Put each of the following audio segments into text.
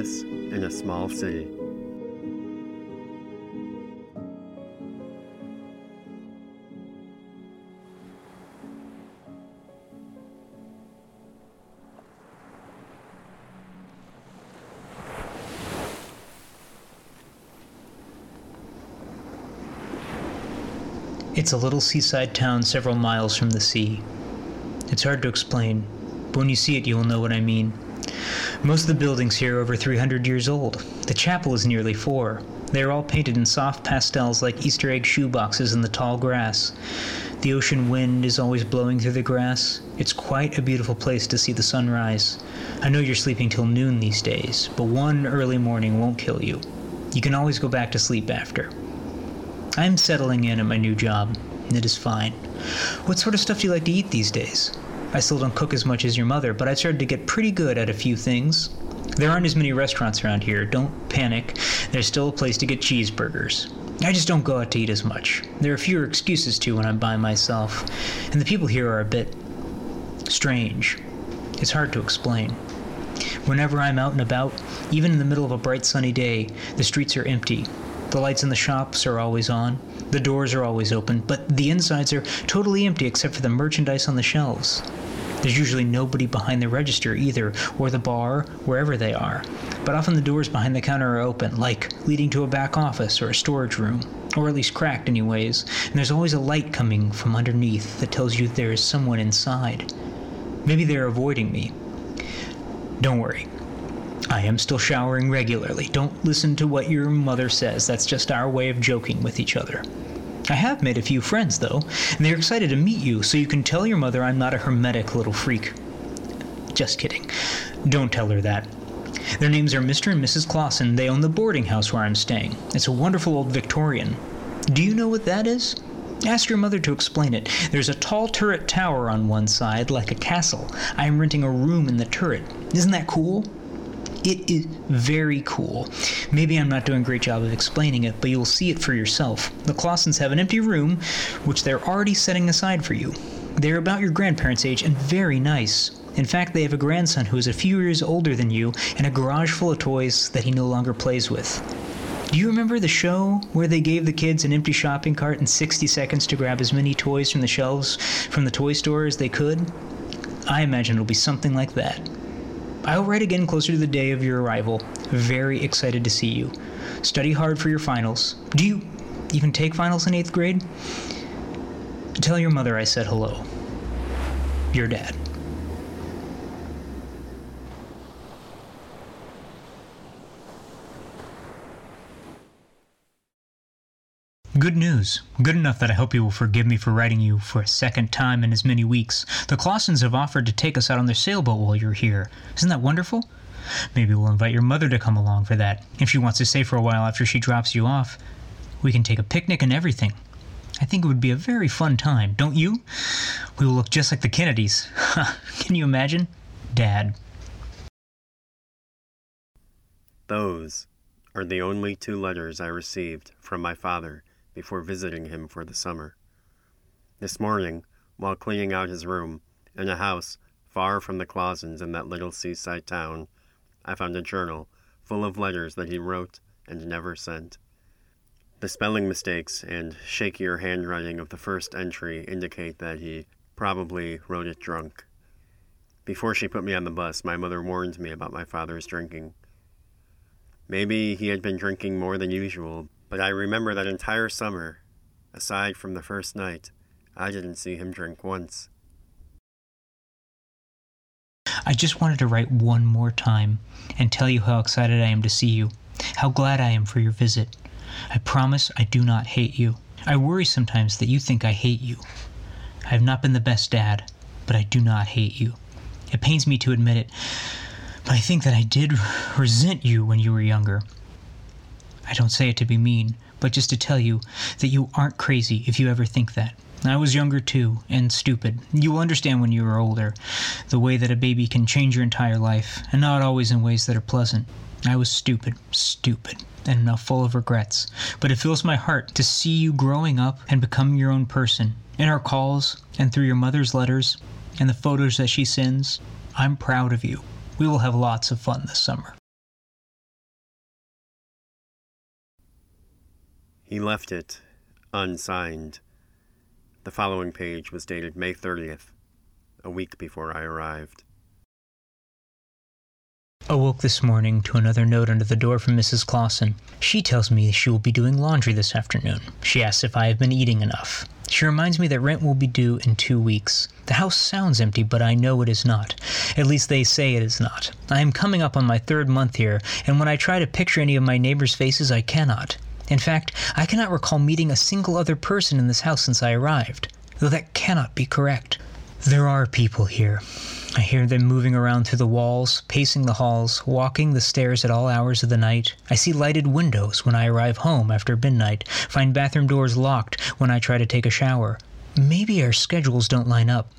office in a small city. It's a little seaside town several miles from the sea. It's hard to explain, but when you see it, you will know what I mean. Most of the buildings here are over 300 years old. The chapel is nearly four. They are all painted in soft pastels like Easter egg shoeboxes in the tall grass. The ocean wind is always blowing through the grass. It's quite a beautiful place to see the sunrise. I know you're sleeping till noon these days, but one early morning won't kill you. You can always go back to sleep after. I'm settling in at my new job, and it is fine. What sort of stuff do you like to eat these days? I still don't cook as much as your mother, but I started to get pretty good at a few things. There aren't as many restaurants around here. Don't panic. There's still a place to get cheeseburgers. I just don't go out to eat as much. There are fewer excuses to when I'm by myself, and the people here are a bit strange. It's hard to explain. Whenever I'm out and about, even in the middle of a bright sunny day, the streets are empty. The lights in the shops are always on. The doors are always open, but the insides are totally empty except for the merchandise on the shelves. There's usually nobody behind the register either, or the bar, wherever they are. But often the doors behind the counter are open, like leading to a back office or a storage room, or at least cracked, anyways. And there's always a light coming from underneath that tells you there is someone inside. Maybe they're avoiding me. Don't worry, I am still showering regularly. Don't listen to what your mother says. That's just our way of joking with each other. I have made a few friends, though, and they're excited to meet you, so you can tell your mother I'm not a hermetic little freak. Just kidding. Don't tell her that. Their names are Mr. and Mrs. Clausen. They own the boarding house where I'm staying. It's a wonderful old Victorian. Do you know what that is? Ask your mother to explain it. There's a tall turret tower on one side, like a castle. I am renting a room in the turret. Isn't that cool? It is very cool. Maybe I'm not doing a great job of explaining it, but you'll see it for yourself. The Clausens have an empty room, which they're already setting aside for you. They're about your grandparents' age and very nice. In fact, they have a grandson who is a few years older than you and a garage full of toys that he no longer plays with. Do you remember the show where they gave the kids an empty shopping cart and 60 seconds to grab as many toys from the shelves from the toy store as they could? I imagine it'll be something like that. I'll write again closer to the day of your arrival. Very excited to see you. Study hard for your finals. Do you even take finals in eighth grade? Tell your mother I said hello. Your dad. Good news. Good enough that I hope you will forgive me for writing you for a second time in as many weeks. The Clausens have offered to take us out on their sailboat while you're here. Isn't that wonderful? Maybe we'll invite your mother to come along for that, if she wants to stay for a while after she drops you off. We can take a picnic and everything. I think it would be a very fun time, don't you? We will look just like the Kennedys. can you imagine? Dad. Those are the only two letters I received from my father before visiting him for the summer. This morning, while cleaning out his room in a house far from the Clausens in that little seaside town, I found a journal full of letters that he wrote and never sent. The spelling mistakes and shakier handwriting of the first entry indicate that he probably wrote it drunk. Before she put me on the bus, my mother warned me about my father's drinking. Maybe he had been drinking more than usual, but I remember that entire summer, aside from the first night, I didn't see him drink once. I just wanted to write one more time and tell you how excited I am to see you, how glad I am for your visit. I promise I do not hate you. I worry sometimes that you think I hate you. I have not been the best dad, but I do not hate you. It pains me to admit it, but I think that I did resent you when you were younger. I don't say it to be mean, but just to tell you that you aren't crazy if you ever think that. I was younger too, and stupid. You will understand when you are older the way that a baby can change your entire life, and not always in ways that are pleasant. I was stupid, stupid, and now full of regrets. But it fills my heart to see you growing up and becoming your own person. In our calls, and through your mother's letters, and the photos that she sends, I'm proud of you. We will have lots of fun this summer. He left it unsigned. The following page was dated May 30th, a week before I arrived. Awoke this morning to another note under the door from Mrs. Clausen. She tells me she will be doing laundry this afternoon. She asks if I have been eating enough. She reminds me that rent will be due in two weeks. The house sounds empty, but I know it is not. At least they say it is not. I am coming up on my third month here, and when I try to picture any of my neighbors' faces, I cannot. In fact, I cannot recall meeting a single other person in this house since I arrived, though that cannot be correct. There are people here. I hear them moving around through the walls, pacing the halls, walking the stairs at all hours of the night. I see lighted windows when I arrive home after midnight, find bathroom doors locked when I try to take a shower. Maybe our schedules don't line up.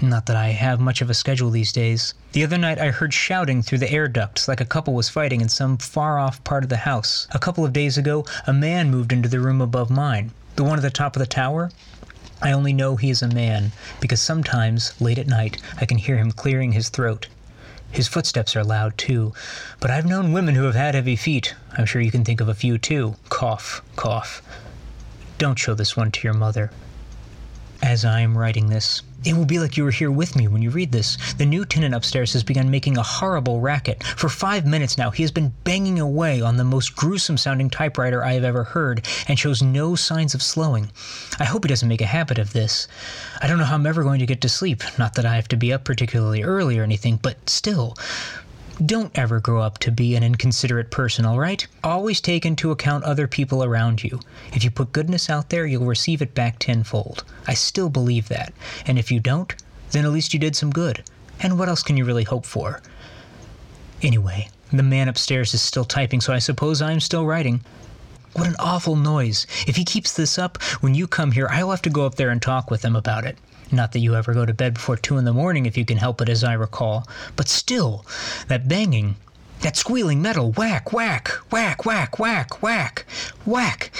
Not that I have much of a schedule these days. The other night I heard shouting through the air ducts like a couple was fighting in some far off part of the house. A couple of days ago, a man moved into the room above mine. The one at the top of the tower? I only know he is a man because sometimes, late at night, I can hear him clearing his throat. His footsteps are loud, too, but I've known women who have had heavy feet. I'm sure you can think of a few, too. Cough, cough. Don't show this one to your mother. As I am writing this, it will be like you were here with me when you read this. The new tenant upstairs has begun making a horrible racket. For five minutes now, he has been banging away on the most gruesome sounding typewriter I have ever heard and shows no signs of slowing. I hope he doesn't make a habit of this. I don't know how I'm ever going to get to sleep. Not that I have to be up particularly early or anything, but still. Don't ever grow up to be an inconsiderate person, all right? Always take into account other people around you. If you put goodness out there, you'll receive it back tenfold. I still believe that. And if you don't, then at least you did some good. And what else can you really hope for? Anyway, the man upstairs is still typing, so I suppose I'm still writing. What an awful noise. If he keeps this up, when you come here, I'll have to go up there and talk with him about it. Not that you ever go to bed before two in the morning if you can help it, as I recall. But still, that banging, that squealing metal, whack, whack, whack, whack, whack, whack, whack.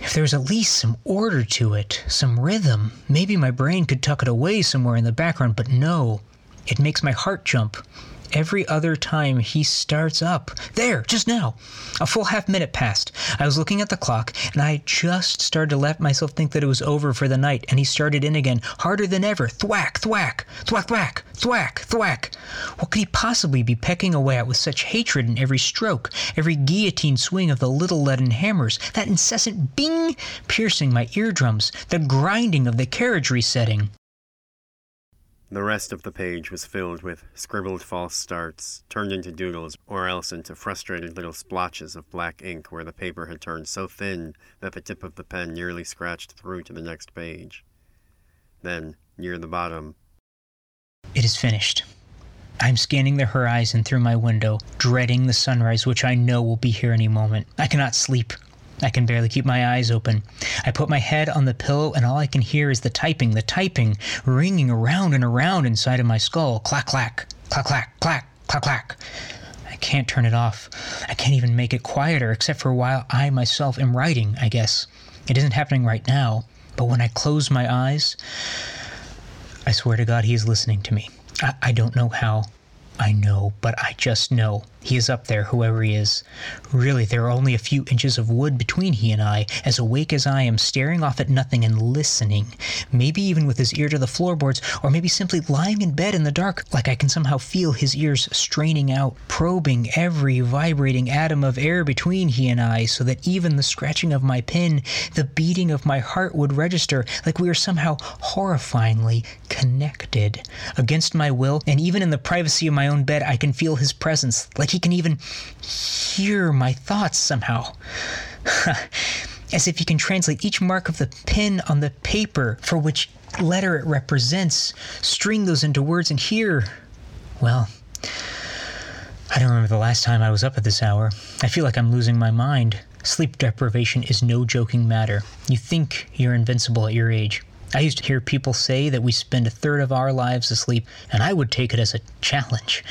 If there's at least some order to it, some rhythm, maybe my brain could tuck it away somewhere in the background, but no. It makes my heart jump every other time he starts up. There, just now. A full half minute passed. I was looking at the clock, and I just started to let myself think that it was over for the night, and he started in again, harder than ever. Thwack, thwack, thwack, thwack, thwack, thwack. What could he possibly be pecking away at with such hatred in every stroke, every guillotine swing of the little leaden hammers, that incessant bing piercing my eardrums, the grinding of the carriage resetting? The rest of the page was filled with scribbled false starts, turned into doodles, or else into frustrated little splotches of black ink where the paper had turned so thin that the tip of the pen nearly scratched through to the next page. Then, near the bottom, It is finished. I'm scanning the horizon through my window, dreading the sunrise, which I know will be here any moment. I cannot sleep. I can barely keep my eyes open. I put my head on the pillow, and all I can hear is the typing, the typing, ringing around and around inside of my skull. Clack, clack, clack, clack, clack, clack, clack. I can't turn it off. I can't even make it quieter, except for while I myself am writing, I guess. It isn't happening right now, but when I close my eyes, I swear to God, he is listening to me. I, I don't know how. I know, but I just know. He is up there, whoever he is. Really, there are only a few inches of wood between he and I, as awake as I am, staring off at nothing and listening. Maybe even with his ear to the floorboards, or maybe simply lying in bed in the dark, like I can somehow feel his ears straining out, probing every vibrating atom of air between he and I, so that even the scratching of my pen, the beating of my heart would register, like we are somehow horrifyingly connected. Against my will, and even in the privacy of my own bed, I can feel his presence, like he can even hear my thoughts somehow. As if he can translate each mark of the pen on the paper for which letter it represents, string those into words, and hear. Well, I don't remember the last time I was up at this hour. I feel like I'm losing my mind. Sleep deprivation is no joking matter. You think you're invincible at your age. I used to hear people say that we spend a third of our lives asleep, and I would take it as a challenge.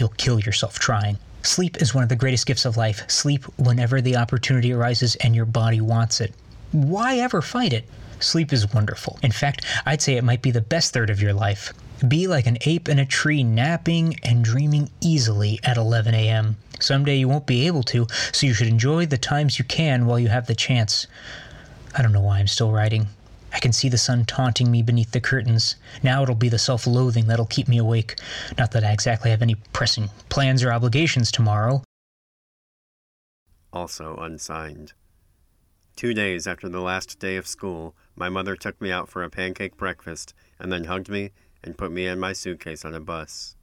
You'll kill yourself trying. Sleep is one of the greatest gifts of life. Sleep whenever the opportunity arises and your body wants it. Why ever fight it? Sleep is wonderful. In fact, I'd say it might be the best third of your life. Be like an ape in a tree, napping and dreaming easily at 11 a.m. Someday you won't be able to, so you should enjoy the times you can while you have the chance. I don't know why I'm still writing. I can see the sun taunting me beneath the curtains. Now it'll be the self loathing that'll keep me awake. Not that I exactly have any pressing plans or obligations tomorrow. Also unsigned. Two days after the last day of school, my mother took me out for a pancake breakfast and then hugged me and put me and my suitcase on a bus.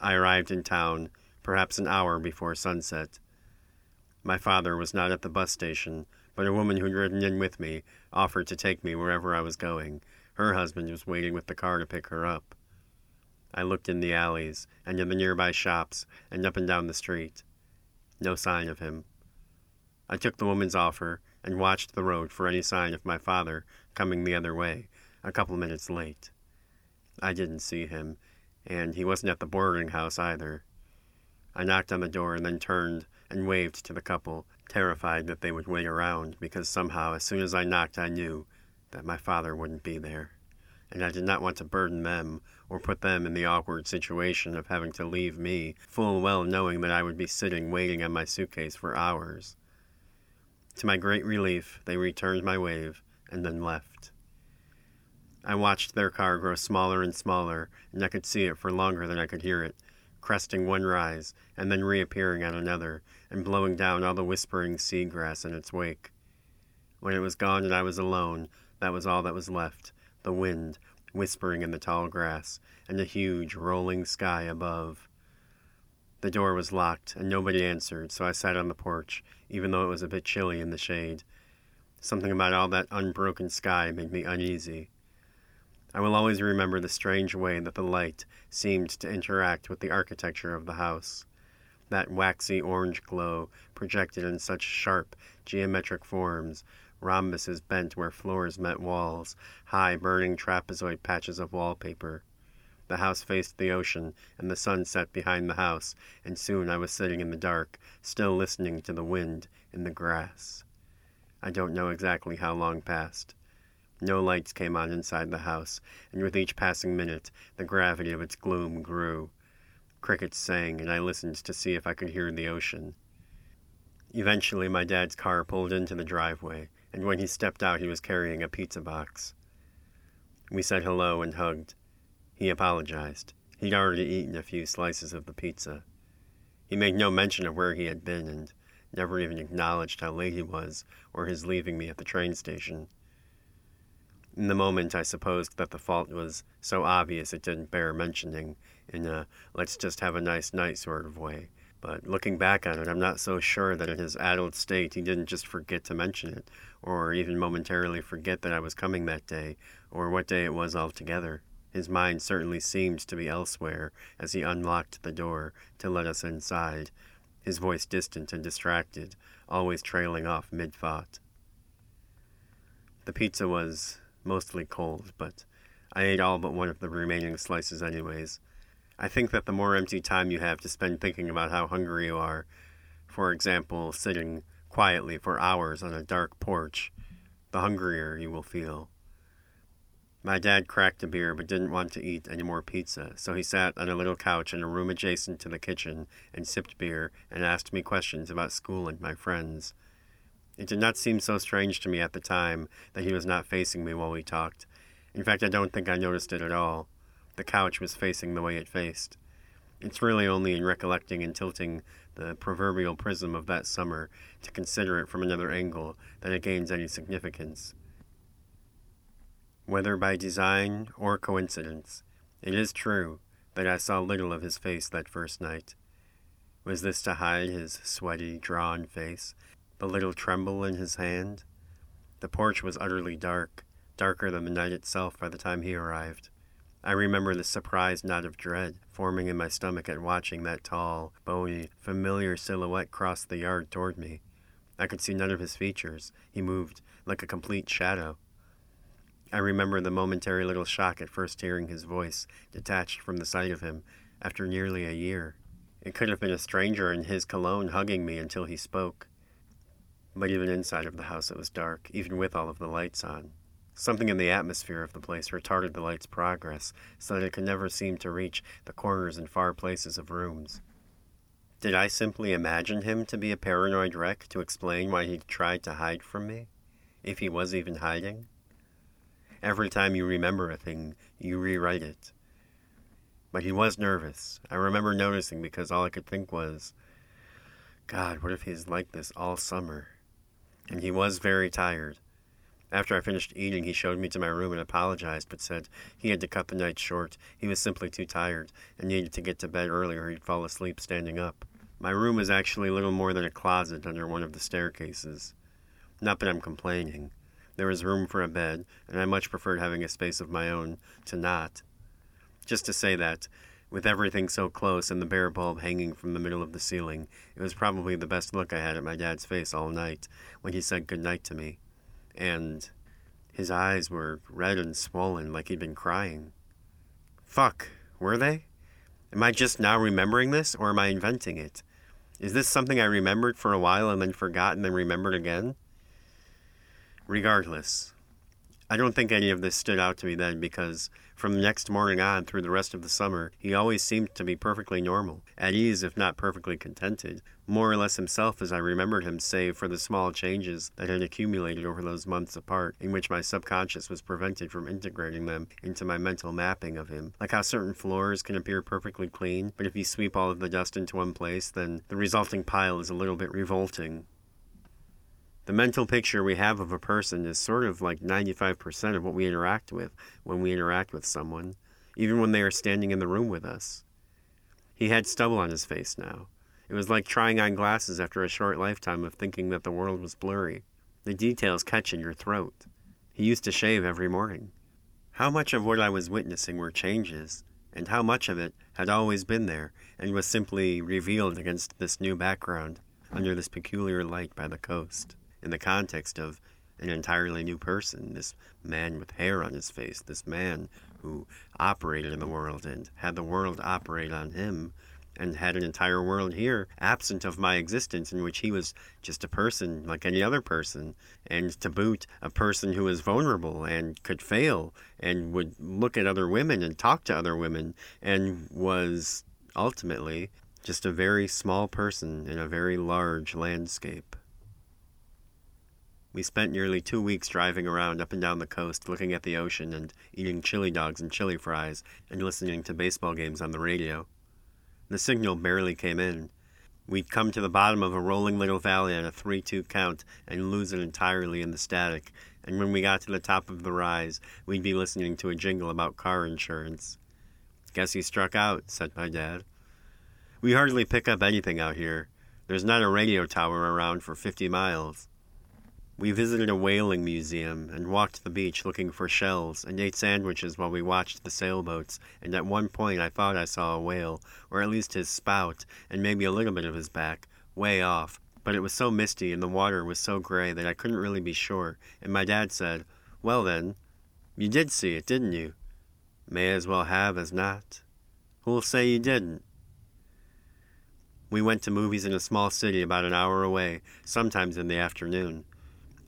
I arrived in town perhaps an hour before sunset. My father was not at the bus station, but a woman who'd ridden in with me offered to take me wherever I was going. Her husband was waiting with the car to pick her up. I looked in the alleys and in the nearby shops and up and down the street. No sign of him. I took the woman's offer and watched the road for any sign of my father coming the other way, a couple minutes late. I didn't see him, and he wasn't at the boarding house either. I knocked on the door and then turned and waved to the couple, terrified that they would wait around because somehow, as soon as I knocked, I knew that my father wouldn't be there. And I did not want to burden them or put them in the awkward situation of having to leave me, full well knowing that I would be sitting waiting on my suitcase for hours. To my great relief, they returned my wave and then left. I watched their car grow smaller and smaller, and I could see it for longer than I could hear it, cresting one rise and then reappearing at another and blowing down all the whispering seagrass in its wake. When it was gone and I was alone, that was all that was left the wind whispering in the tall grass and the huge rolling sky above. The door was locked and nobody answered, so I sat on the porch, even though it was a bit chilly in the shade. Something about all that unbroken sky made me uneasy. I will always remember the strange way that the light seemed to interact with the architecture of the house. That waxy orange glow projected in such sharp, geometric forms, rhombuses bent where floors met walls, high burning trapezoid patches of wallpaper. The house faced the ocean, and the sun set behind the house, and soon I was sitting in the dark, still listening to the wind in the grass. I don't know exactly how long passed. No lights came on inside the house, and with each passing minute the gravity of its gloom grew. Crickets sang, and I listened to see if I could hear the ocean. Eventually, my dad's car pulled into the driveway, and when he stepped out, he was carrying a pizza box. We said hello and hugged. He apologized. He'd already eaten a few slices of the pizza. He made no mention of where he had been and never even acknowledged how late he was or his leaving me at the train station. In the moment, I supposed that the fault was so obvious it didn't bear mentioning, in a uh, let's just have a nice night sort of way. But looking back on it, I'm not so sure that in his adult state he didn't just forget to mention it, or even momentarily forget that I was coming that day, or what day it was altogether. His mind certainly seemed to be elsewhere as he unlocked the door to let us inside, his voice distant and distracted, always trailing off mid thought. The pizza was mostly cold, but I ate all but one of the remaining slices anyways. I think that the more empty time you have to spend thinking about how hungry you are, for example, sitting quietly for hours on a dark porch, the hungrier you will feel. My dad cracked a beer but didn't want to eat any more pizza, so he sat on a little couch in a room adjacent to the kitchen and sipped beer and asked me questions about school and my friends. It did not seem so strange to me at the time that he was not facing me while we talked. In fact, I don't think I noticed it at all. The couch was facing the way it faced. It's really only in recollecting and tilting the proverbial prism of that summer to consider it from another angle that it gains any significance. Whether by design or coincidence, it is true that I saw little of his face that first night. Was this to hide his sweaty, drawn face the little tremble in his hand. The porch was utterly dark, darker than the night itself by the time he arrived. I remember the surprised knot of dread forming in my stomach at watching that tall, bony, familiar silhouette cross the yard toward me. I could see none of his features. He moved like a complete shadow. I remember the momentary little shock at first hearing his voice, detached from the sight of him, after nearly a year. It could have been a stranger in his cologne hugging me until he spoke. But even inside of the house it was dark, even with all of the lights on. Something in the atmosphere of the place retarded the light's progress, so that it could never seem to reach the corners and far places of rooms. Did I simply imagine him to be a paranoid wreck to explain why he tried to hide from me? If he was even hiding? Every time you remember a thing, you rewrite it. But he was nervous. I remember noticing because all I could think was, God, what if he's like this all summer? And he was very tired. After I finished eating, he showed me to my room and apologized, but said he had to cut the night short. He was simply too tired and needed to get to bed early or he'd fall asleep standing up. My room was actually little more than a closet under one of the staircases. Not that I'm complaining. There was room for a bed, and I much preferred having a space of my own to not. Just to say that, with everything so close and the bare bulb hanging from the middle of the ceiling, it was probably the best look I had at my dad's face all night when he said good night to me and his eyes were red and swollen like he'd been crying. Fuck, were they? Am I just now remembering this, or am I inventing it? Is this something I remembered for a while and then forgot and then remembered again? Regardless, I don't think any of this stood out to me then because from the next morning on through the rest of the summer, he always seemed to be perfectly normal, at ease if not perfectly contented, more or less himself as I remembered him, save for the small changes that had accumulated over those months apart, in which my subconscious was prevented from integrating them into my mental mapping of him. Like how certain floors can appear perfectly clean, but if you sweep all of the dust into one place, then the resulting pile is a little bit revolting. The mental picture we have of a person is sort of like 95% of what we interact with when we interact with someone, even when they are standing in the room with us. He had stubble on his face now. It was like trying on glasses after a short lifetime of thinking that the world was blurry. The details catch in your throat. He used to shave every morning. How much of what I was witnessing were changes, and how much of it had always been there and was simply revealed against this new background, under this peculiar light by the coast? In the context of an entirely new person, this man with hair on his face, this man who operated in the world and had the world operate on him, and had an entire world here absent of my existence, in which he was just a person like any other person, and to boot, a person who was vulnerable and could fail and would look at other women and talk to other women, and was ultimately just a very small person in a very large landscape. We spent nearly two weeks driving around up and down the coast, looking at the ocean and eating chili dogs and chili fries and listening to baseball games on the radio. The signal barely came in. We'd come to the bottom of a rolling little valley at a 3 2 count and lose it entirely in the static, and when we got to the top of the rise, we'd be listening to a jingle about car insurance. Guess he struck out, said my dad. We hardly pick up anything out here. There's not a radio tower around for 50 miles. We visited a whaling museum and walked the beach looking for shells and ate sandwiches while we watched the sailboats, and at one point I thought I saw a whale, or at least his spout, and maybe a little bit of his back, way off. But it was so misty and the water was so gray that I couldn't really be sure, and my dad said, Well then, you did see it, didn't you? May as well have as not. Who'll say you didn't? We went to movies in a small city about an hour away, sometimes in the afternoon.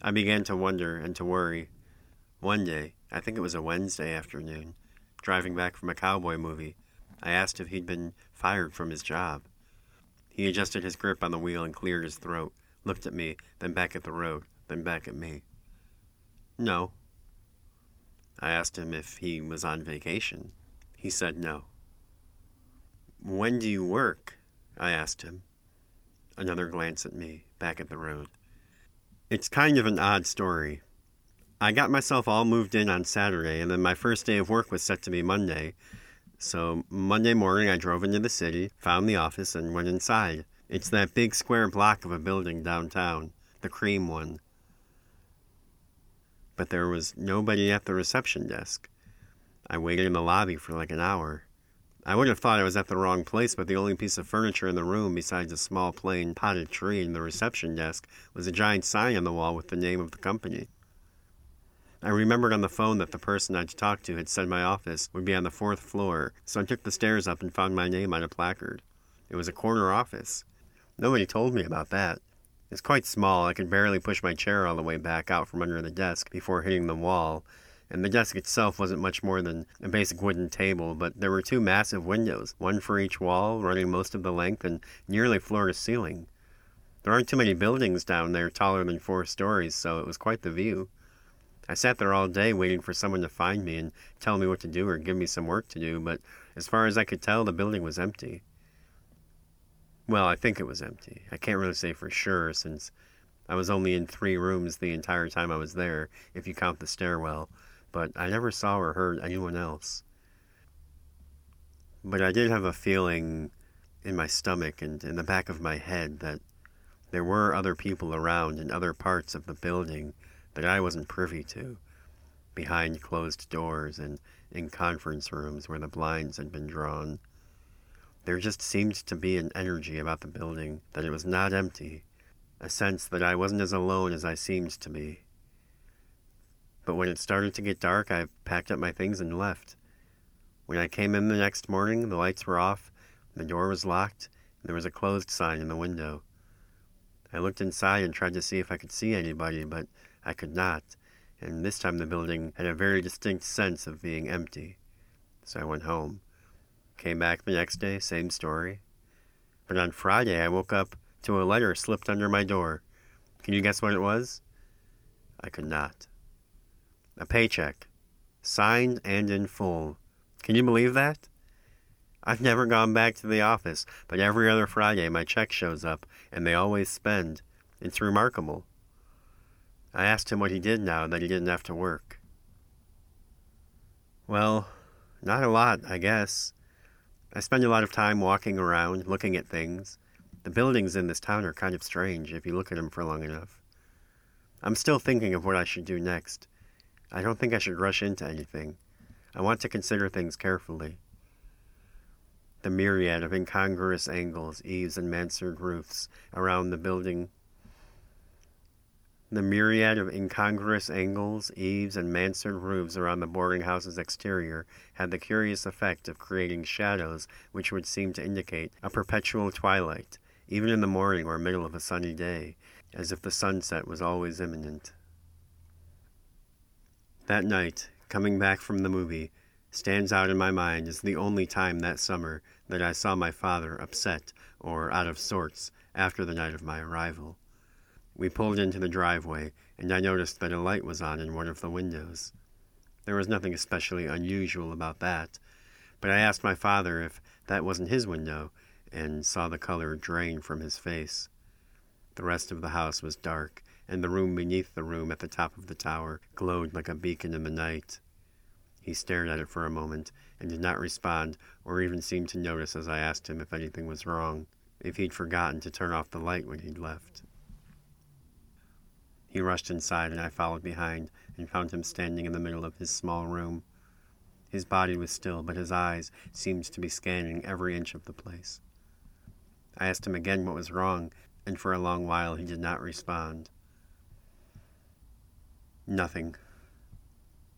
I began to wonder and to worry. One day, I think it was a Wednesday afternoon, driving back from a cowboy movie, I asked if he'd been fired from his job. He adjusted his grip on the wheel and cleared his throat, looked at me, then back at the road, then back at me. No. I asked him if he was on vacation. He said no. When do you work? I asked him. Another glance at me, back at the road. It's kind of an odd story. I got myself all moved in on Saturday, and then my first day of work was set to be Monday. So, Monday morning, I drove into the city, found the office, and went inside. It's that big square block of a building downtown, the cream one. But there was nobody at the reception desk. I waited in the lobby for like an hour. I would have thought I was at the wrong place, but the only piece of furniture in the room, besides a small plain potted tree in the reception desk, was a giant sign on the wall with the name of the company. I remembered on the phone that the person I'd talked to had said my office would be on the fourth floor, so I took the stairs up and found my name on a placard. It was a corner office. Nobody told me about that. It's quite small. I could barely push my chair all the way back out from under the desk before hitting the wall, and the desk itself wasn't much more than a basic wooden table, but there were two massive windows, one for each wall, running most of the length and nearly floor to ceiling. There aren't too many buildings down there taller than four stories, so it was quite the view. I sat there all day waiting for someone to find me and tell me what to do or give me some work to do, but as far as I could tell, the building was empty. Well, I think it was empty. I can't really say for sure since I was only in three rooms the entire time I was there, if you count the stairwell, but I never saw or heard anyone else. But I did have a feeling in my stomach and in the back of my head that there were other people around in other parts of the building that I wasn't privy to, behind closed doors and in conference rooms where the blinds had been drawn. There just seemed to be an energy about the building that it was not empty, a sense that I wasn't as alone as I seemed to be. But when it started to get dark, I packed up my things and left. When I came in the next morning, the lights were off, the door was locked, and there was a closed sign in the window. I looked inside and tried to see if I could see anybody, but I could not, and this time the building had a very distinct sense of being empty. So I went home. Came back the next day, same story. But on Friday, I woke up to a letter slipped under my door. Can you guess what it was? I could not. A paycheck, signed and in full. Can you believe that? I've never gone back to the office, but every other Friday my check shows up, and they always spend. It's remarkable. I asked him what he did now that he didn't have to work. Well, not a lot, I guess. I spend a lot of time walking around, looking at things. The buildings in this town are kind of strange if you look at them for long enough. I'm still thinking of what I should do next. I don't think I should rush into anything. I want to consider things carefully. The myriad of incongruous angles, eaves, and mansard roofs around the building the myriad of incongruous angles, eaves, and mansard roofs around the boarding house's exterior had the curious effect of creating shadows which would seem to indicate a perpetual twilight, even in the morning or middle of a sunny day, as if the sunset was always imminent. That night, coming back from the movie, stands out in my mind as the only time that summer that I saw my father upset or out of sorts after the night of my arrival. We pulled into the driveway, and I noticed that a light was on in one of the windows. There was nothing especially unusual about that, but I asked my father if that wasn't his window, and saw the color drain from his face. The rest of the house was dark, and the room beneath the room at the top of the tower glowed like a beacon in the night. He stared at it for a moment, and did not respond or even seem to notice as I asked him if anything was wrong, if he'd forgotten to turn off the light when he'd left. He rushed inside, and I followed behind and found him standing in the middle of his small room. His body was still, but his eyes seemed to be scanning every inch of the place. I asked him again what was wrong, and for a long while he did not respond. Nothing.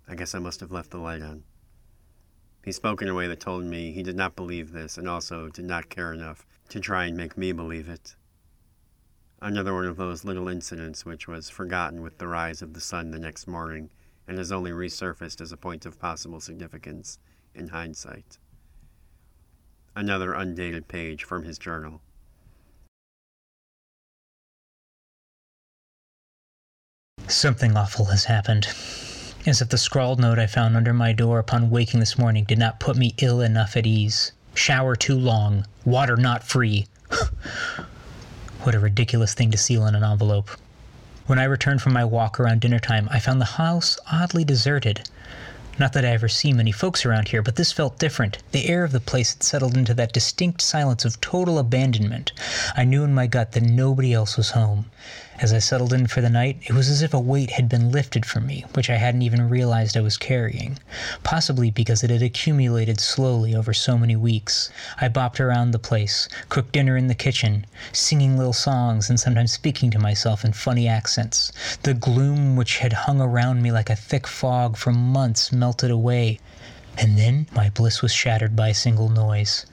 I guess I must have left the light on. He spoke in a way that told me he did not believe this and also did not care enough to try and make me believe it. Another one of those little incidents which was forgotten with the rise of the sun the next morning and has only resurfaced as a point of possible significance in hindsight. Another undated page from his journal. Something awful has happened. As if the scrawled note I found under my door upon waking this morning did not put me ill enough at ease. Shower too long. Water not free. What a ridiculous thing to seal in an envelope. When I returned from my walk around dinner time, I found the house oddly deserted. Not that I ever see many folks around here, but this felt different. The air of the place had settled into that distinct silence of total abandonment. I knew in my gut that nobody else was home. As I settled in for the night, it was as if a weight had been lifted from me, which I hadn't even realized I was carrying, possibly because it had accumulated slowly over so many weeks. I bopped around the place, cooked dinner in the kitchen, singing little songs and sometimes speaking to myself in funny accents. The gloom which had hung around me like a thick fog for months melted away, and then my bliss was shattered by a single noise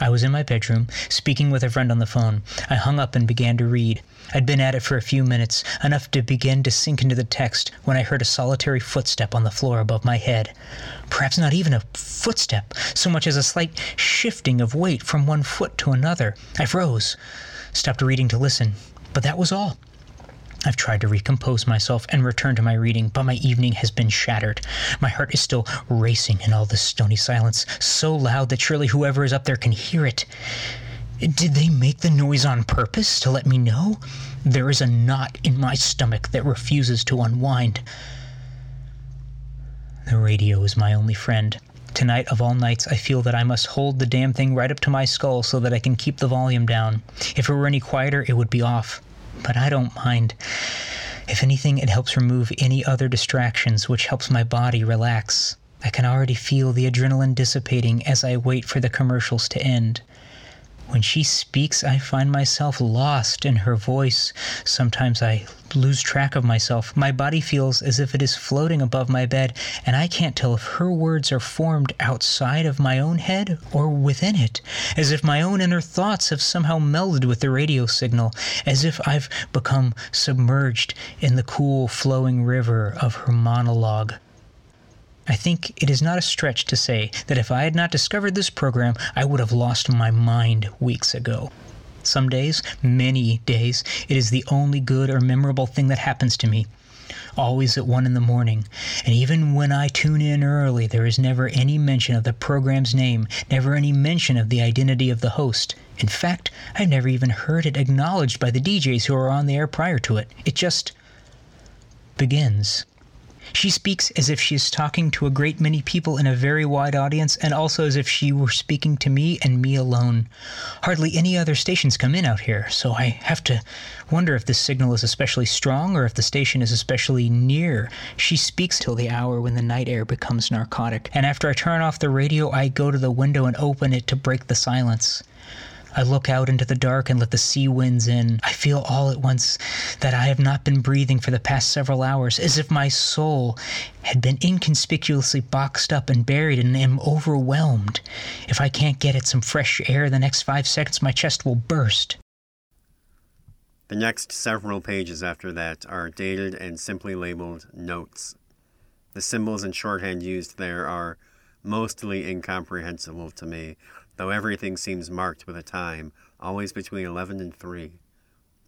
I was in my bedroom, speaking with a friend on the phone. I hung up and began to read. I'd been at it for a few minutes, enough to begin to sink into the text, when I heard a solitary footstep on the floor above my head. Perhaps not even a footstep, so much as a slight shifting of weight from one foot to another. I froze, stopped reading to listen, but that was all. I've tried to recompose myself and return to my reading, but my evening has been shattered. My heart is still racing in all this stony silence, so loud that surely whoever is up there can hear it. Did they make the noise on purpose to let me know? There is a knot in my stomach that refuses to unwind. The radio is my only friend. Tonight, of all nights, I feel that I must hold the damn thing right up to my skull so that I can keep the volume down. If it were any quieter, it would be off but I don't mind. If anything, it helps remove any other distractions, which helps my body relax. I can already feel the adrenaline dissipating as I wait for the commercials to end. When she speaks, I find myself lost in her voice. Sometimes I lose track of myself. My body feels as if it is floating above my bed, and I can't tell if her words are formed outside of my own head or within it, as if my own inner thoughts have somehow melded with the radio signal, as if I've become submerged in the cool, flowing river of her monologue. I think it is not a stretch to say that if I had not discovered this program, I would have lost my mind weeks ago. Some days, many days, it is the only good or memorable thing that happens to me. Always at one in the morning, and even when I tune in early, there is never any mention of the program's name, never any mention of the identity of the host. In fact, I've never even heard it acknowledged by the DJs who are on the air prior to it. It just begins. She speaks as if she is talking to a great many people in a very wide audience, and also as if she were speaking to me and me alone. Hardly any other stations come in out here, so I have to wonder if this signal is especially strong or if the station is especially near. She speaks till the hour when the night air becomes narcotic, and after I turn off the radio, I go to the window and open it to break the silence. I look out into the dark and let the sea winds in. I feel all at once that I have not been breathing for the past several hours, as if my soul had been inconspicuously boxed up and buried and am overwhelmed. If I can't get at some fresh air the next five seconds, my chest will burst. The next several pages after that are dated and simply labeled notes. The symbols and shorthand used there are mostly incomprehensible to me, though everything seems marked with a time, always between 11 and 3.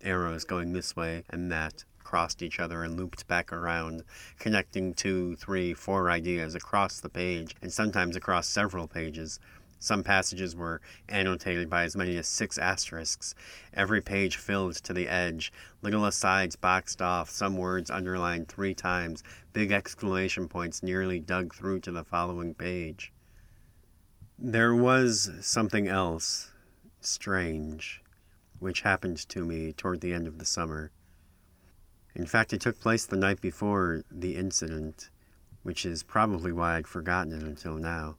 Arrows going this way and that crossed each other and looped back around, connecting two, three, four ideas across the page, and sometimes across several pages. Some passages were annotated by as many as six asterisks, every page filled to the edge, little asides boxed off, some words underlined three times, big exclamation points nearly dug through to the following page. There was something else strange which happened to me toward the end of the summer. In fact, it took place the night before the incident, which is probably why I'd forgotten it until now.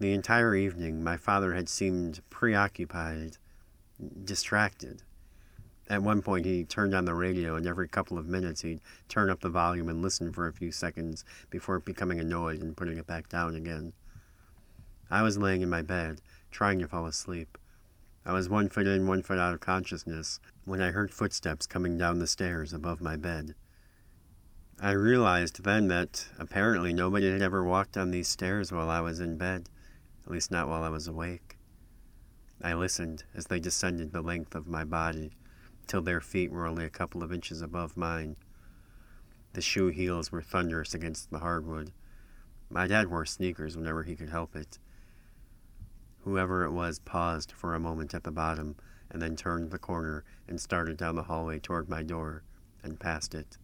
The entire evening, my father had seemed preoccupied, distracted. At one point, he turned on the radio, and every couple of minutes, he'd turn up the volume and listen for a few seconds before becoming annoyed and putting it back down again. I was laying in my bed, trying to fall asleep. I was one foot in, one foot out of consciousness when I heard footsteps coming down the stairs above my bed. I realized then that apparently nobody had ever walked down these stairs while I was in bed, at least not while I was awake. I listened as they descended the length of my body till their feet were only a couple of inches above mine. The shoe heels were thunderous against the hardwood. My dad wore sneakers whenever he could help it. Whoever it was paused for a moment at the bottom and then turned the corner and started down the hallway toward my door and past it.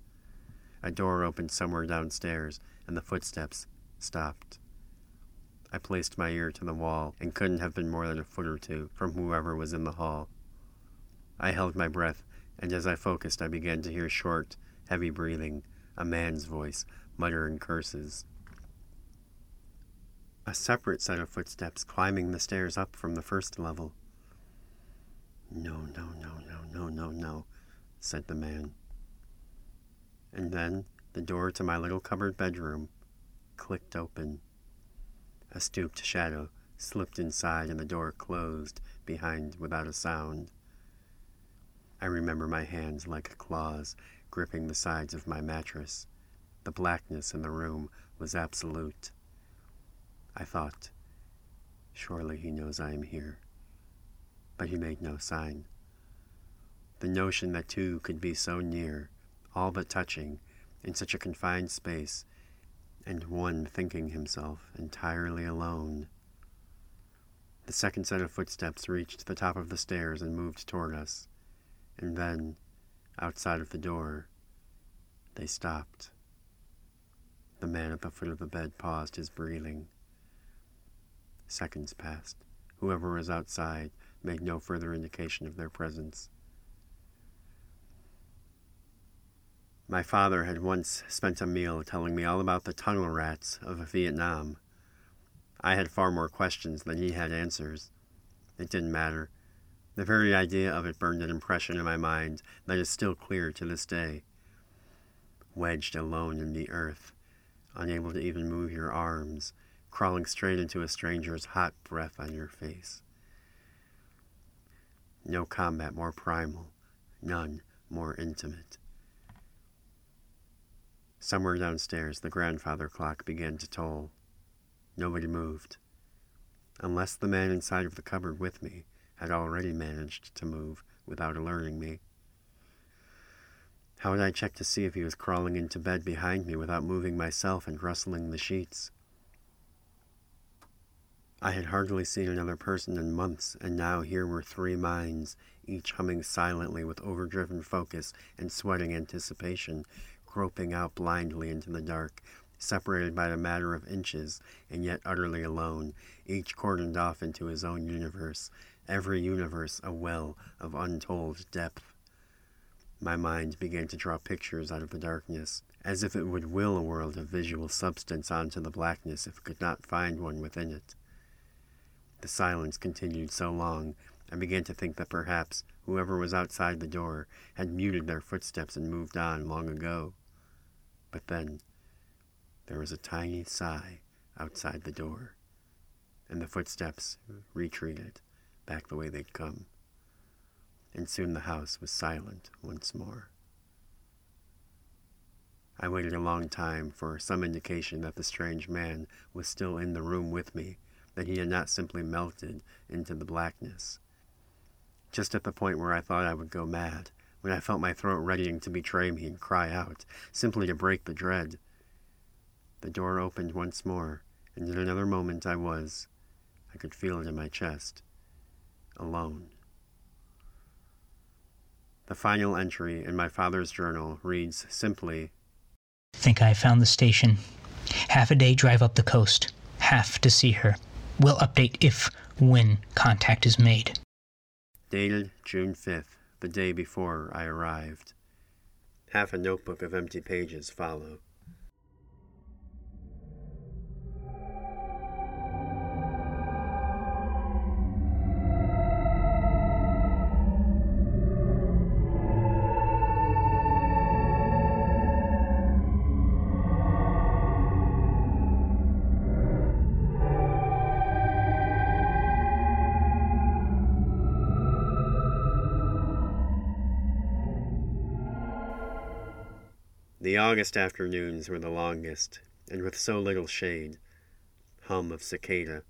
A door opened somewhere downstairs and the footsteps stopped. I placed my ear to the wall and couldn't have been more than a foot or two from whoever was in the hall. I held my breath, and as I focused, I began to hear short, heavy breathing, a man's voice, muttering curses. A separate set of footsteps climbing the stairs up from the first level. No, no, no, no, no, no, no, said the man. And then the door to my little cupboard bedroom clicked open. A stooped shadow slipped inside and the door closed behind without a sound. I remember my hands like claws gripping the sides of my mattress. The blackness in the room was absolute. I thought, surely he knows I am here. But he made no sign. The notion that two could be so near, all but touching, in such a confined space, and one thinking himself entirely alone. The second set of footsteps reached the top of the stairs and moved toward us, and then, outside of the door, they stopped. The man at the foot of the bed paused his breathing. Seconds passed. Whoever was outside made no further indication of their presence. My father had once spent a meal telling me all about the tunnel rats of Vietnam. I had far more questions than he had answers. It didn't matter. The very idea of it burned an impression in my mind that is still clear to this day. Wedged alone in the earth, unable to even move your arms, crawling straight into a stranger's hot breath on your face. No combat more primal, none more intimate. Somewhere downstairs, the grandfather clock began to toll. Nobody moved. Unless the man inside of the cupboard with me had already managed to move without alerting me. How would I check to see if he was crawling into bed behind me without moving myself and rustling the sheets? I had hardly seen another person in months, and now here were three minds, each humming silently with overdriven focus and sweating anticipation, groping out blindly into the dark, separated by a matter of inches, and yet utterly alone, each cordoned off into his own universe, every universe a well of untold depth. My mind began to draw pictures out of the darkness, as if it would will a world of visual substance onto the blackness if it could not find one within it. The silence continued so long, I began to think that perhaps whoever was outside the door had muted their footsteps and moved on long ago. But then there was a tiny sigh outside the door, and the footsteps retreated back the way they'd come. And soon the house was silent once more. I waited a long time for some indication that the strange man was still in the room with me, that he had not simply melted into the blackness. Just at the point where I thought I would go mad, when I felt my throat readying to betray me and cry out, simply to break the dread. The door opened once more, and in another moment I was, I could feel it in my chest, alone. The final entry in my father's journal reads simply Think I found the station. Half a day drive up the coast. Half to see her. Will update if, when contact is made. Dated June 5th, the day before I arrived. Half a notebook of empty pages follow. The August afternoons were the longest, and with so little shade. Hum of cicada,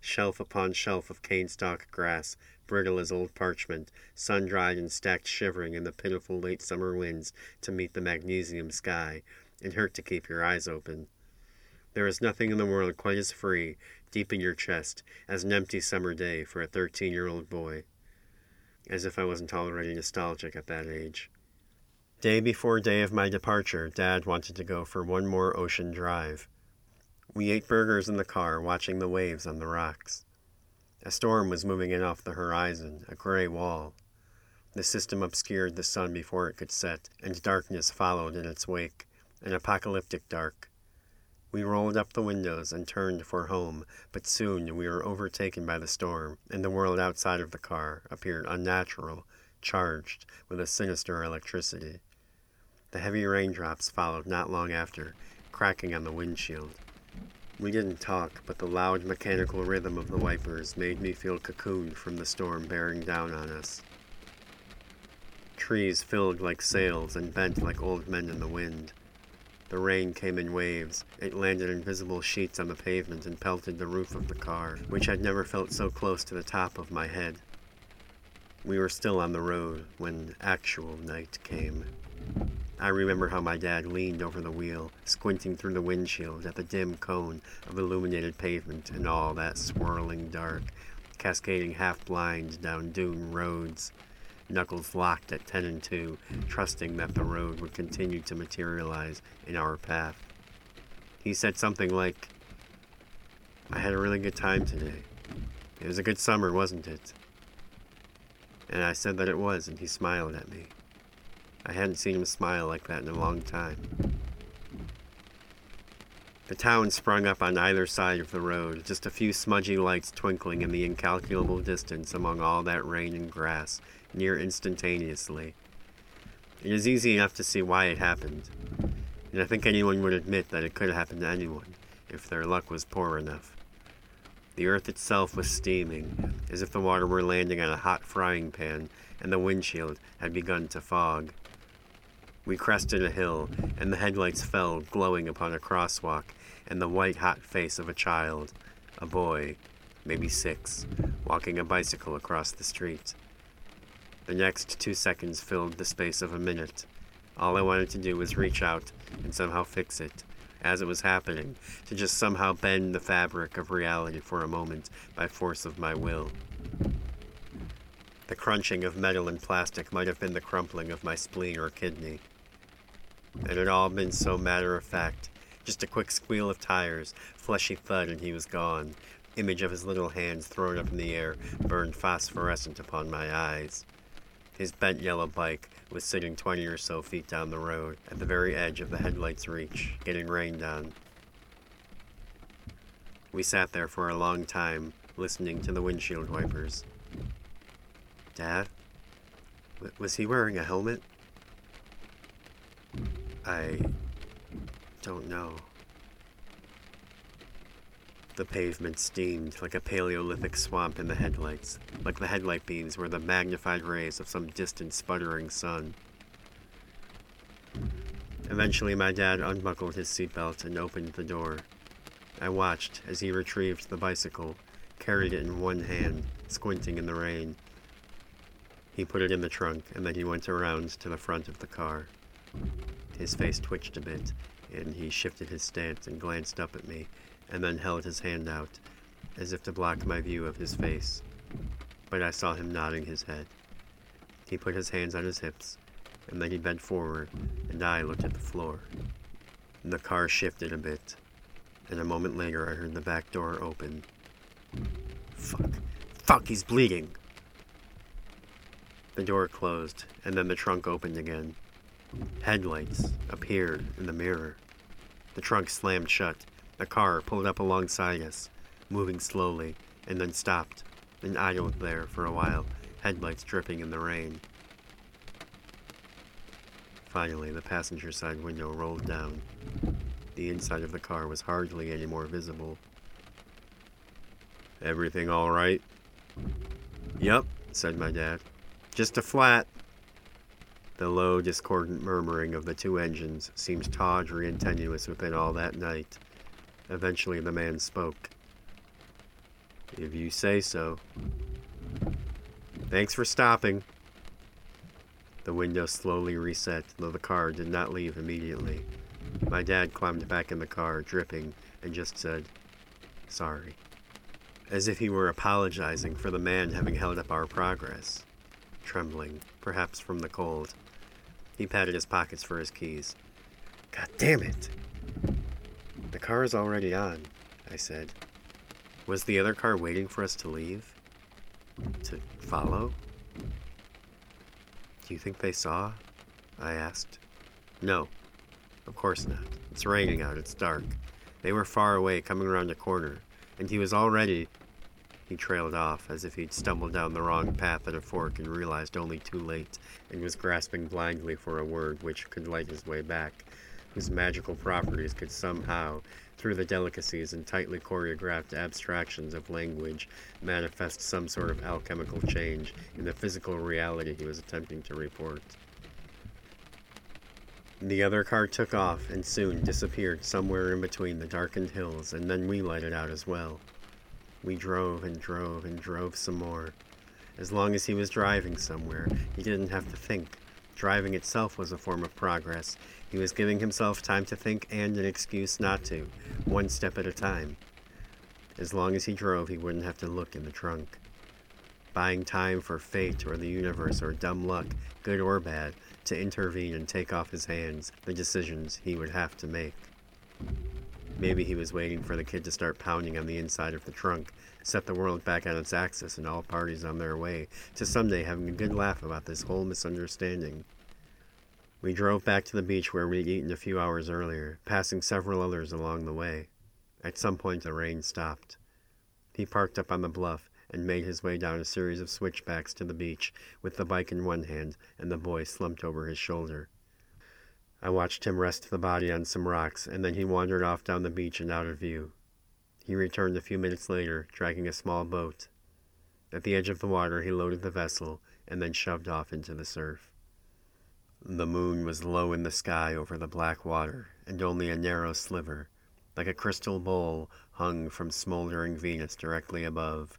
shelf upon shelf of cane stalk grass, brittle as old parchment, sun dried and stacked shivering in the pitiful late summer winds to meet the magnesium sky, and hurt to keep your eyes open. There is nothing in the world quite as free, deep in your chest, as an empty summer day for a thirteen year old boy. As if I wasn't already nostalgic at that age. Day before day of my departure, Dad wanted to go for one more ocean drive. We ate burgers in the car, watching the waves on the rocks. A storm was moving in off the horizon, a gray wall. The system obscured the sun before it could set, and darkness followed in its wake, an apocalyptic dark. We rolled up the windows and turned for home, but soon we were overtaken by the storm, and the world outside of the car appeared unnatural, charged with a sinister electricity. The heavy raindrops followed not long after, cracking on the windshield. We didn't talk, but the loud mechanical rhythm of the wipers made me feel cocooned from the storm bearing down on us. Trees filled like sails and bent like old men in the wind. The rain came in waves. It landed in visible sheets on the pavement and pelted the roof of the car, which had never felt so close to the top of my head. We were still on the road when actual night came. I remember how my dad leaned over the wheel, squinting through the windshield at the dim cone of illuminated pavement and all that swirling dark, cascading half blind down dune roads, knuckles locked at 10 and 2, trusting that the road would continue to materialize in our path. He said something like, I had a really good time today. It was a good summer, wasn't it? And I said that it was, and he smiled at me. I hadn't seen him smile like that in a long time. The town sprung up on either side of the road, just a few smudgy lights twinkling in the incalculable distance among all that rain and grass, near instantaneously. It is easy enough to see why it happened, and I think anyone would admit that it could have happened to anyone, if their luck was poor enough. The earth itself was steaming, as if the water were landing on a hot frying pan, and the windshield had begun to fog. We crested a hill, and the headlights fell, glowing upon a crosswalk, and the white hot face of a child, a boy, maybe six, walking a bicycle across the street. The next two seconds filled the space of a minute. All I wanted to do was reach out and somehow fix it, as it was happening, to just somehow bend the fabric of reality for a moment by force of my will. The crunching of metal and plastic might have been the crumpling of my spleen or kidney. It had all been so matter of fact. Just a quick squeal of tires, fleshy thud, and he was gone. Image of his little hands thrown up in the air burned phosphorescent upon my eyes. His bent yellow bike was sitting twenty or so feet down the road, at the very edge of the headlight's reach, getting rained on. We sat there for a long time, listening to the windshield wipers. Dad? W- was he wearing a helmet? I don't know. The pavement steamed like a Paleolithic swamp in the headlights, like the headlight beams were the magnified rays of some distant sputtering sun. Eventually, my dad unbuckled his seatbelt and opened the door. I watched as he retrieved the bicycle, carried it in one hand, squinting in the rain. He put it in the trunk, and then he went around to the front of the car. His face twitched a bit, and he shifted his stance and glanced up at me, and then held his hand out, as if to block my view of his face. But I saw him nodding his head. He put his hands on his hips, and then he bent forward, and I looked at the floor. The car shifted a bit, and a moment later I heard the back door open. Fuck. Fuck, he's bleeding! The door closed, and then the trunk opened again. Headlights appeared in the mirror. The trunk slammed shut. The car pulled up alongside us, moving slowly, and then stopped, and idled there for a while, headlights dripping in the rain. Finally, the passenger side window rolled down. The inside of the car was hardly any more visible. Everything all right? Yep, said my dad. Just a flat. The low, discordant murmuring of the two engines seemed tawdry and tenuous within all that night. Eventually, the man spoke. If you say so. Thanks for stopping. The window slowly reset, though the car did not leave immediately. My dad climbed back in the car, dripping, and just said, Sorry. As if he were apologizing for the man having held up our progress. Trembling, perhaps from the cold. He patted his pockets for his keys. God damn it! The car is already on, I said. Was the other car waiting for us to leave? To follow? Do you think they saw? I asked. No, of course not. It's raining out, it's dark. They were far away, coming around a corner, and he was already. He trailed off, as if he'd stumbled down the wrong path at a fork and realized only too late, and was grasping blindly for a word which could light his way back. whose magical properties could somehow, through the delicacies and tightly choreographed abstractions of language, manifest some sort of alchemical change in the physical reality he was attempting to report. The other car took off and soon disappeared somewhere in between the darkened hills, and then we lighted out as well. We drove and drove and drove some more. As long as he was driving somewhere, he didn't have to think. Driving itself was a form of progress. He was giving himself time to think and an excuse not to, one step at a time. As long as he drove, he wouldn't have to look in the trunk. Buying time for fate or the universe or dumb luck, good or bad, to intervene and take off his hands the decisions he would have to make. Maybe he was waiting for the kid to start pounding on the inside of the trunk, set the world back on its axis and all parties on their way to someday having a good laugh about this whole misunderstanding. We drove back to the beach where we'd eaten a few hours earlier, passing several others along the way. At some point, the rain stopped. He parked up on the bluff and made his way down a series of switchbacks to the beach with the bike in one hand and the boy slumped over his shoulder. I watched him rest the body on some rocks, and then he wandered off down the beach and out of view. He returned a few minutes later, dragging a small boat. At the edge of the water, he loaded the vessel and then shoved off into the surf. The moon was low in the sky over the black water, and only a narrow sliver, like a crystal bowl, hung from smoldering Venus directly above.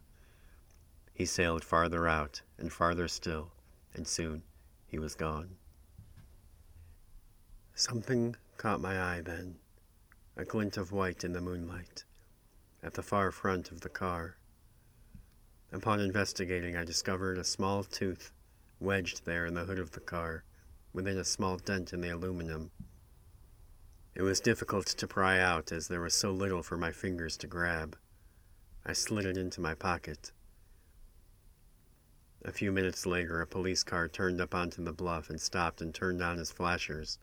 He sailed farther out and farther still, and soon he was gone. Something caught my eye then, a glint of white in the moonlight, at the far front of the car. Upon investigating, I discovered a small tooth wedged there in the hood of the car, within a small dent in the aluminum. It was difficult to pry out as there was so little for my fingers to grab. I slid it into my pocket. A few minutes later, a police car turned up onto the bluff and stopped and turned on his flashers.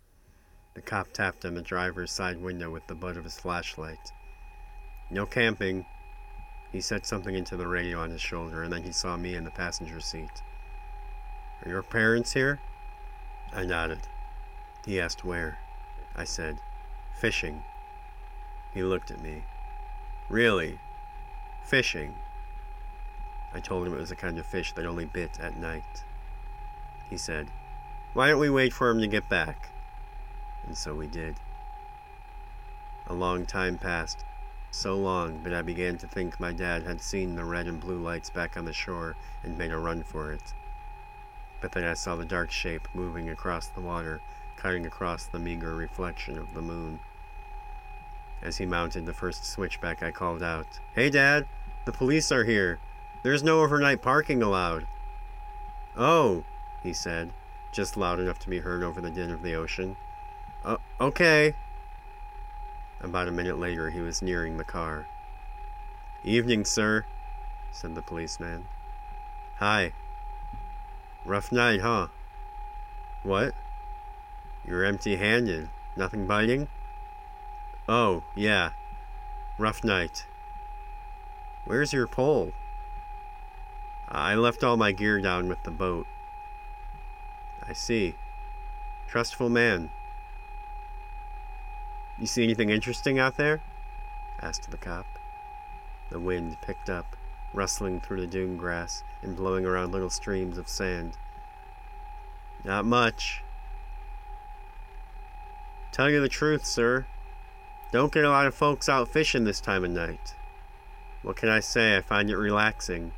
The cop tapped on the driver's side window with the butt of his flashlight. No camping. He said something into the radio on his shoulder, and then he saw me in the passenger seat. Are your parents here? I nodded. He asked where. I said, Fishing. He looked at me. Really? Fishing? I told him it was a kind of fish that only bit at night. He said, Why don't we wait for him to get back? And so we did. A long time passed, so long that I began to think my dad had seen the red and blue lights back on the shore and made a run for it. But then I saw the dark shape moving across the water, cutting across the meager reflection of the moon. As he mounted the first switchback, I called out, Hey, Dad! The police are here! There's no overnight parking allowed. Oh, he said, just loud enough to be heard over the din of the ocean. Uh, okay. About a minute later, he was nearing the car. Evening, sir, said the policeman. Hi. Rough night, huh? What? You're empty handed. Nothing biting? Oh, yeah. Rough night. Where's your pole? I left all my gear down with the boat. I see. Trustful man. You see anything interesting out there? asked the cop. The wind picked up, rustling through the dune grass and blowing around little streams of sand. Not much. Tell you the truth, sir. Don't get a lot of folks out fishing this time of night. What can I say? I find it relaxing.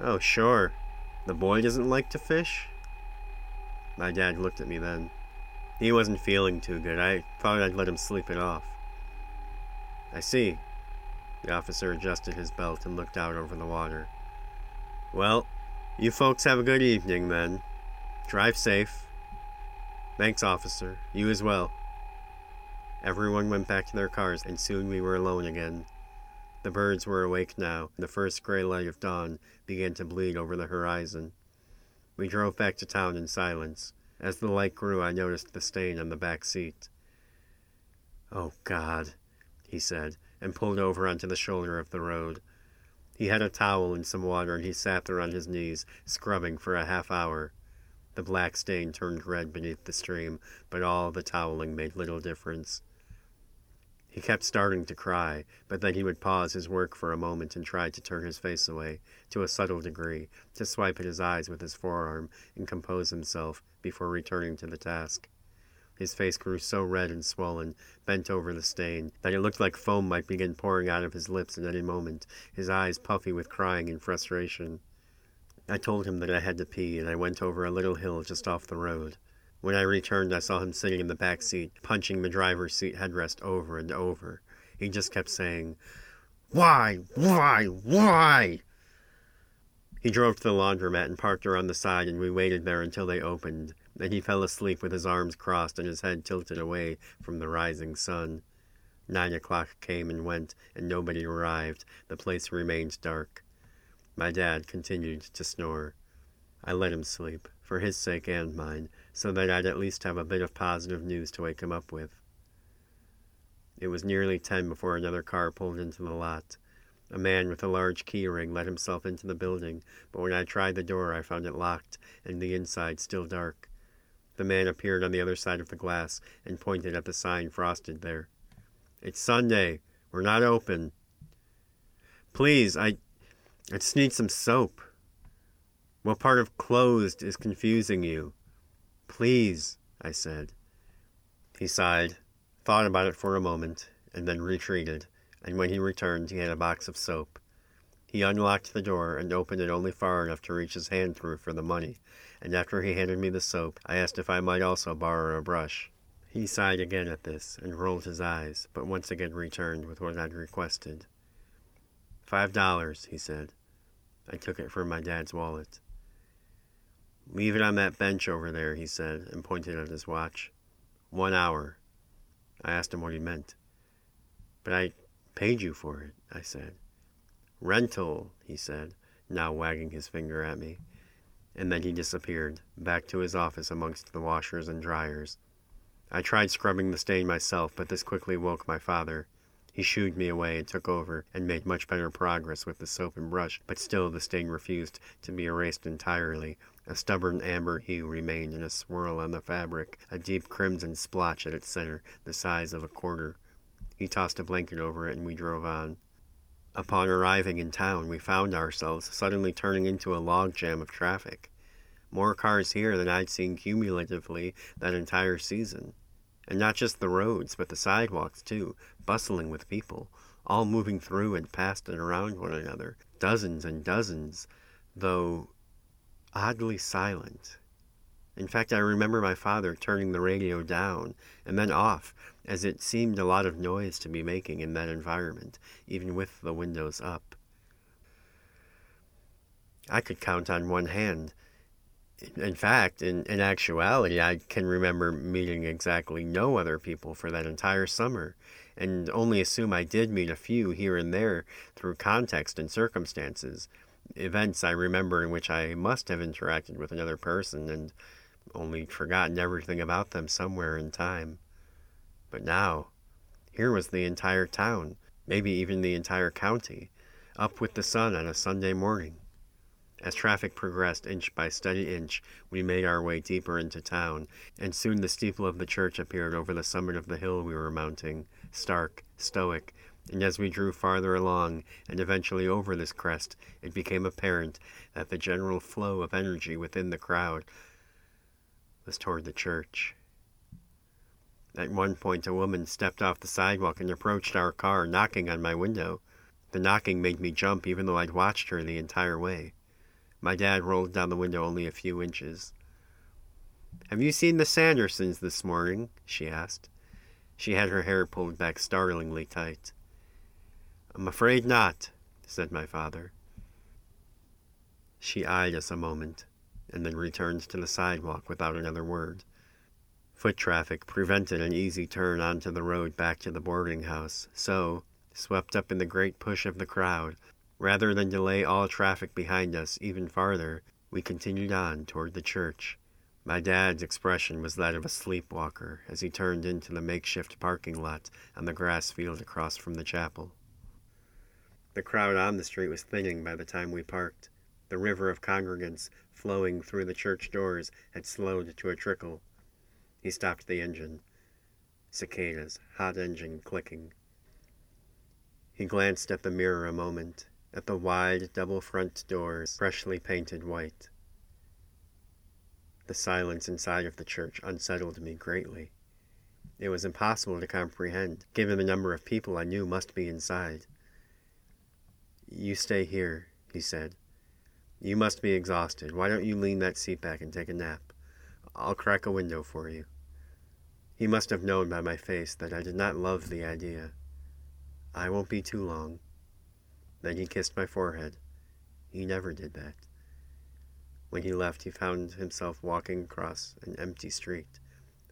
Oh, sure. The boy doesn't like to fish? My dad looked at me then. He wasn't feeling too good. I thought I'd let him sleep it off. I see. The officer adjusted his belt and looked out over the water. Well, you folks have a good evening then. Drive safe. Thanks, officer. You as well. Everyone went back to their cars, and soon we were alone again. The birds were awake now, and the first gray light of dawn began to bleed over the horizon. We drove back to town in silence. As the light grew, I noticed the stain on the back seat. Oh, God, he said, and pulled over onto the shoulder of the road. He had a towel and some water, and he sat there on his knees, scrubbing for a half hour. The black stain turned red beneath the stream, but all the toweling made little difference. He kept starting to cry, but then he would pause his work for a moment and try to turn his face away, to a subtle degree, to swipe at his eyes with his forearm and compose himself before returning to the task. His face grew so red and swollen, bent over the stain, that it looked like foam might begin pouring out of his lips at any moment, his eyes puffy with crying and frustration. I told him that I had to pee, and I went over a little hill just off the road. When I returned, I saw him sitting in the back seat, punching the driver's seat headrest over and over. He just kept saying, Why? Why? Why? He drove to the laundromat and parked her on the side, and we waited there until they opened. Then he fell asleep with his arms crossed and his head tilted away from the rising sun. Nine o'clock came and went, and nobody arrived. The place remained dark. My dad continued to snore. I let him sleep, for his sake and mine, so that I'd at least have a bit of positive news to wake him up with. It was nearly ten before another car pulled into the lot. A man with a large key ring let himself into the building, but when I tried the door, I found it locked and the inside still dark. The man appeared on the other side of the glass and pointed at the sign frosted there. It's Sunday. We're not open. Please, I. I just need some soap. What part of closed is confusing you? Please, I said. He sighed, thought about it for a moment, and then retreated, and when he returned, he had a box of soap. He unlocked the door and opened it only far enough to reach his hand through for the money, and after he handed me the soap, I asked if I might also borrow a brush. He sighed again at this and rolled his eyes, but once again returned with what I'd requested. Five dollars, he said. I took it from my dad's wallet. Leave it on that bench over there, he said, and pointed at his watch. One hour. I asked him what he meant. But I paid you for it, I said. Rental, he said, now wagging his finger at me. And then he disappeared, back to his office amongst the washers and dryers. I tried scrubbing the stain myself, but this quickly woke my father. He shooed me away and took over and made much better progress with the soap and brush, but still the stain refused to be erased entirely. A stubborn amber hue remained in a swirl on the fabric, a deep crimson splotch at its center, the size of a quarter. He tossed a blanket over it and we drove on. Upon arriving in town, we found ourselves suddenly turning into a logjam of traffic. More cars here than I'd seen cumulatively that entire season. And not just the roads, but the sidewalks, too, bustling with people, all moving through and past and around one another, dozens and dozens, though oddly silent. In fact, I remember my father turning the radio down and then off, as it seemed a lot of noise to be making in that environment, even with the windows up. I could count on one hand. In fact, in, in actuality, I can remember meeting exactly no other people for that entire summer, and only assume I did meet a few here and there through context and circumstances, events I remember in which I must have interacted with another person and only forgotten everything about them somewhere in time. But now, here was the entire town, maybe even the entire county, up with the sun on a Sunday morning. As traffic progressed inch by steady inch, we made our way deeper into town, and soon the steeple of the church appeared over the summit of the hill we were mounting, stark, stoic, and as we drew farther along, and eventually over this crest, it became apparent that the general flow of energy within the crowd was toward the church. At one point, a woman stepped off the sidewalk and approached our car, knocking on my window. The knocking made me jump, even though I'd watched her the entire way. My dad rolled down the window only a few inches. Have you seen the Sandersons this morning? she asked. She had her hair pulled back startlingly tight. I'm afraid not, said my father. She eyed us a moment, and then returned to the sidewalk without another word. Foot traffic prevented an easy turn onto the road back to the boarding house, so, swept up in the great push of the crowd, rather than delay all traffic behind us even farther, we continued on toward the church. My dad's expression was that of a sleepwalker as he turned into the makeshift parking lot on the grass field across from the chapel. The crowd on the street was thinning by the time we parked. The river of congregants flowing through the church doors had slowed to a trickle. He stopped the engine. Cicadas, hot engine clicking. He glanced at the mirror a moment, at the wide double front doors, freshly painted white. The silence inside of the church unsettled me greatly. It was impossible to comprehend, given the number of people I knew must be inside. You stay here, he said. You must be exhausted. Why don't you lean that seat back and take a nap? I'll crack a window for you. He must have known by my face that I did not love the idea. I won't be too long. Then he kissed my forehead. He never did that. When he left, he found himself walking across an empty street,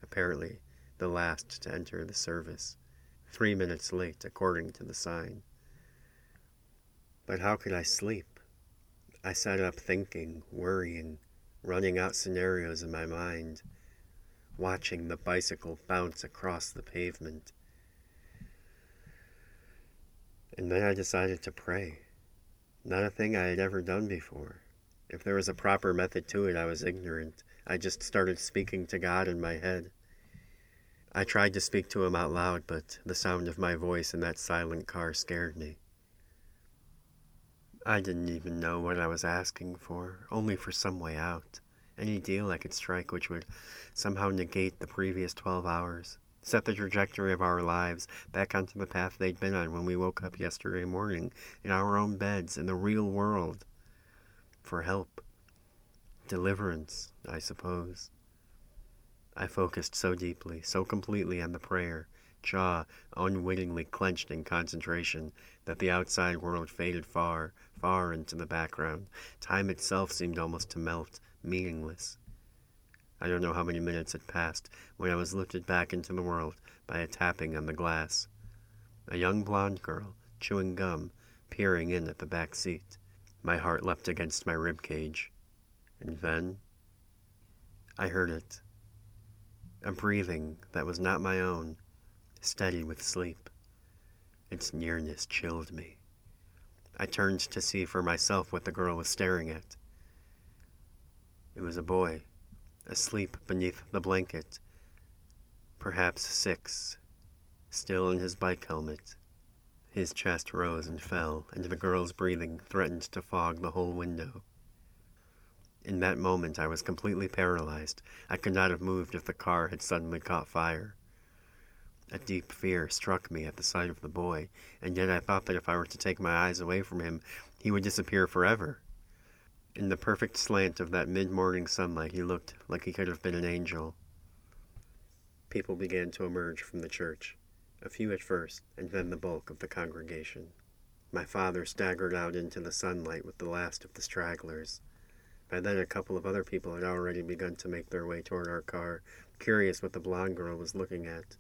apparently the last to enter the service, three minutes late according to the sign. But how could I sleep? I sat up thinking, worrying, running out scenarios in my mind, watching the bicycle bounce across the pavement. And then I decided to pray. Not a thing I had ever done before. If there was a proper method to it, I was ignorant. I just started speaking to God in my head. I tried to speak to him out loud, but the sound of my voice in that silent car scared me. I didn't even know what I was asking for, only for some way out. Any deal I could strike which would somehow negate the previous 12 hours set the trajectory of our lives back onto the path they'd been on when we woke up yesterday morning in our own beds in the real world. For help. Deliverance, I suppose. I focused so deeply, so completely on the prayer, jaw unwittingly clenched in concentration, that the outside world faded far, far into the background. Time itself seemed almost to melt, meaningless. I don't know how many minutes had passed when I was lifted back into the world by a tapping on the glass. A young blonde girl, chewing gum, peering in at the back seat. My heart leapt against my rib cage. And then I heard it. A breathing that was not my own, steady with sleep. Its nearness chilled me. I turned to see for myself what the girl was staring at. It was a boy asleep beneath the blanket, perhaps six, still in his bike helmet. His chest rose and fell, and the girl's breathing threatened to fog the whole window. In that moment, I was completely paralyzed. I could not have moved if the car had suddenly caught fire. A deep fear struck me at the sight of the boy, and yet I thought that if I were to take my eyes away from him, he would disappear forever. In the perfect slant of that mid morning sunlight, he looked like he could have been an angel. People began to emerge from the church, a few at first, and then the bulk of the congregation. My father staggered out into the sunlight with the last of the stragglers. By then, a couple of other people had already begun to make their way toward our car, curious what the blonde girl was looking at.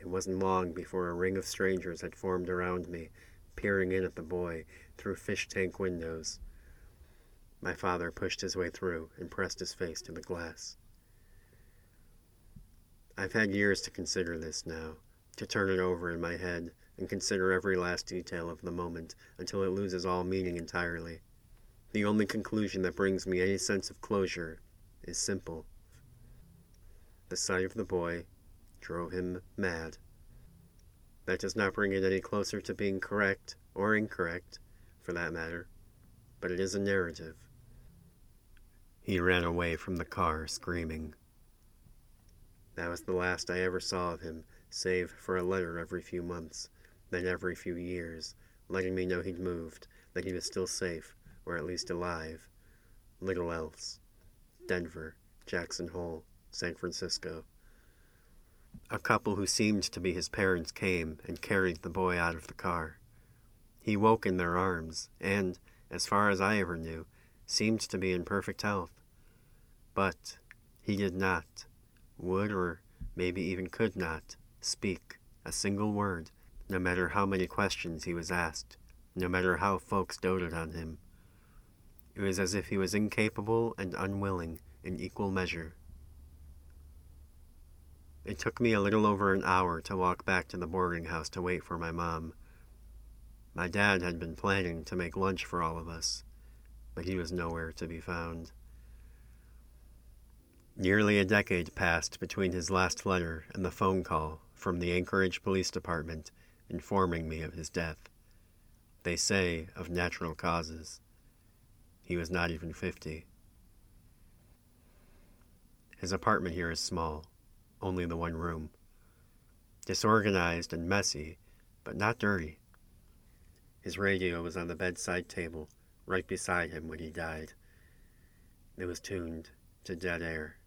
It wasn't long before a ring of strangers had formed around me, peering in at the boy through fish tank windows. My father pushed his way through and pressed his face to the glass. I've had years to consider this now, to turn it over in my head and consider every last detail of the moment until it loses all meaning entirely. The only conclusion that brings me any sense of closure is simple. The sight of the boy drove him mad. That does not bring it any closer to being correct or incorrect, for that matter, but it is a narrative. He ran away from the car, screaming. That was the last I ever saw of him, save for a letter every few months, then every few years, letting me know he'd moved, that he was still safe, or at least alive. Little else. Denver, Jackson Hole, San Francisco. A couple who seemed to be his parents came and carried the boy out of the car. He woke in their arms, and, as far as I ever knew, seemed to be in perfect health. But he did not, would, or maybe even could not, speak a single word, no matter how many questions he was asked, no matter how folks doted on him. It was as if he was incapable and unwilling in equal measure. It took me a little over an hour to walk back to the boarding house to wait for my mom. My dad had been planning to make lunch for all of us. but he was nowhere to be found. Nearly a decade passed between his last letter and the phone call from the Anchorage Police Department informing me of his death. They say of natural causes. He was not even 50. His apartment here is small, only the one room. Disorganized and messy, but not dirty. His radio was on the bedside table, right beside him when he died. It was tuned to dead air.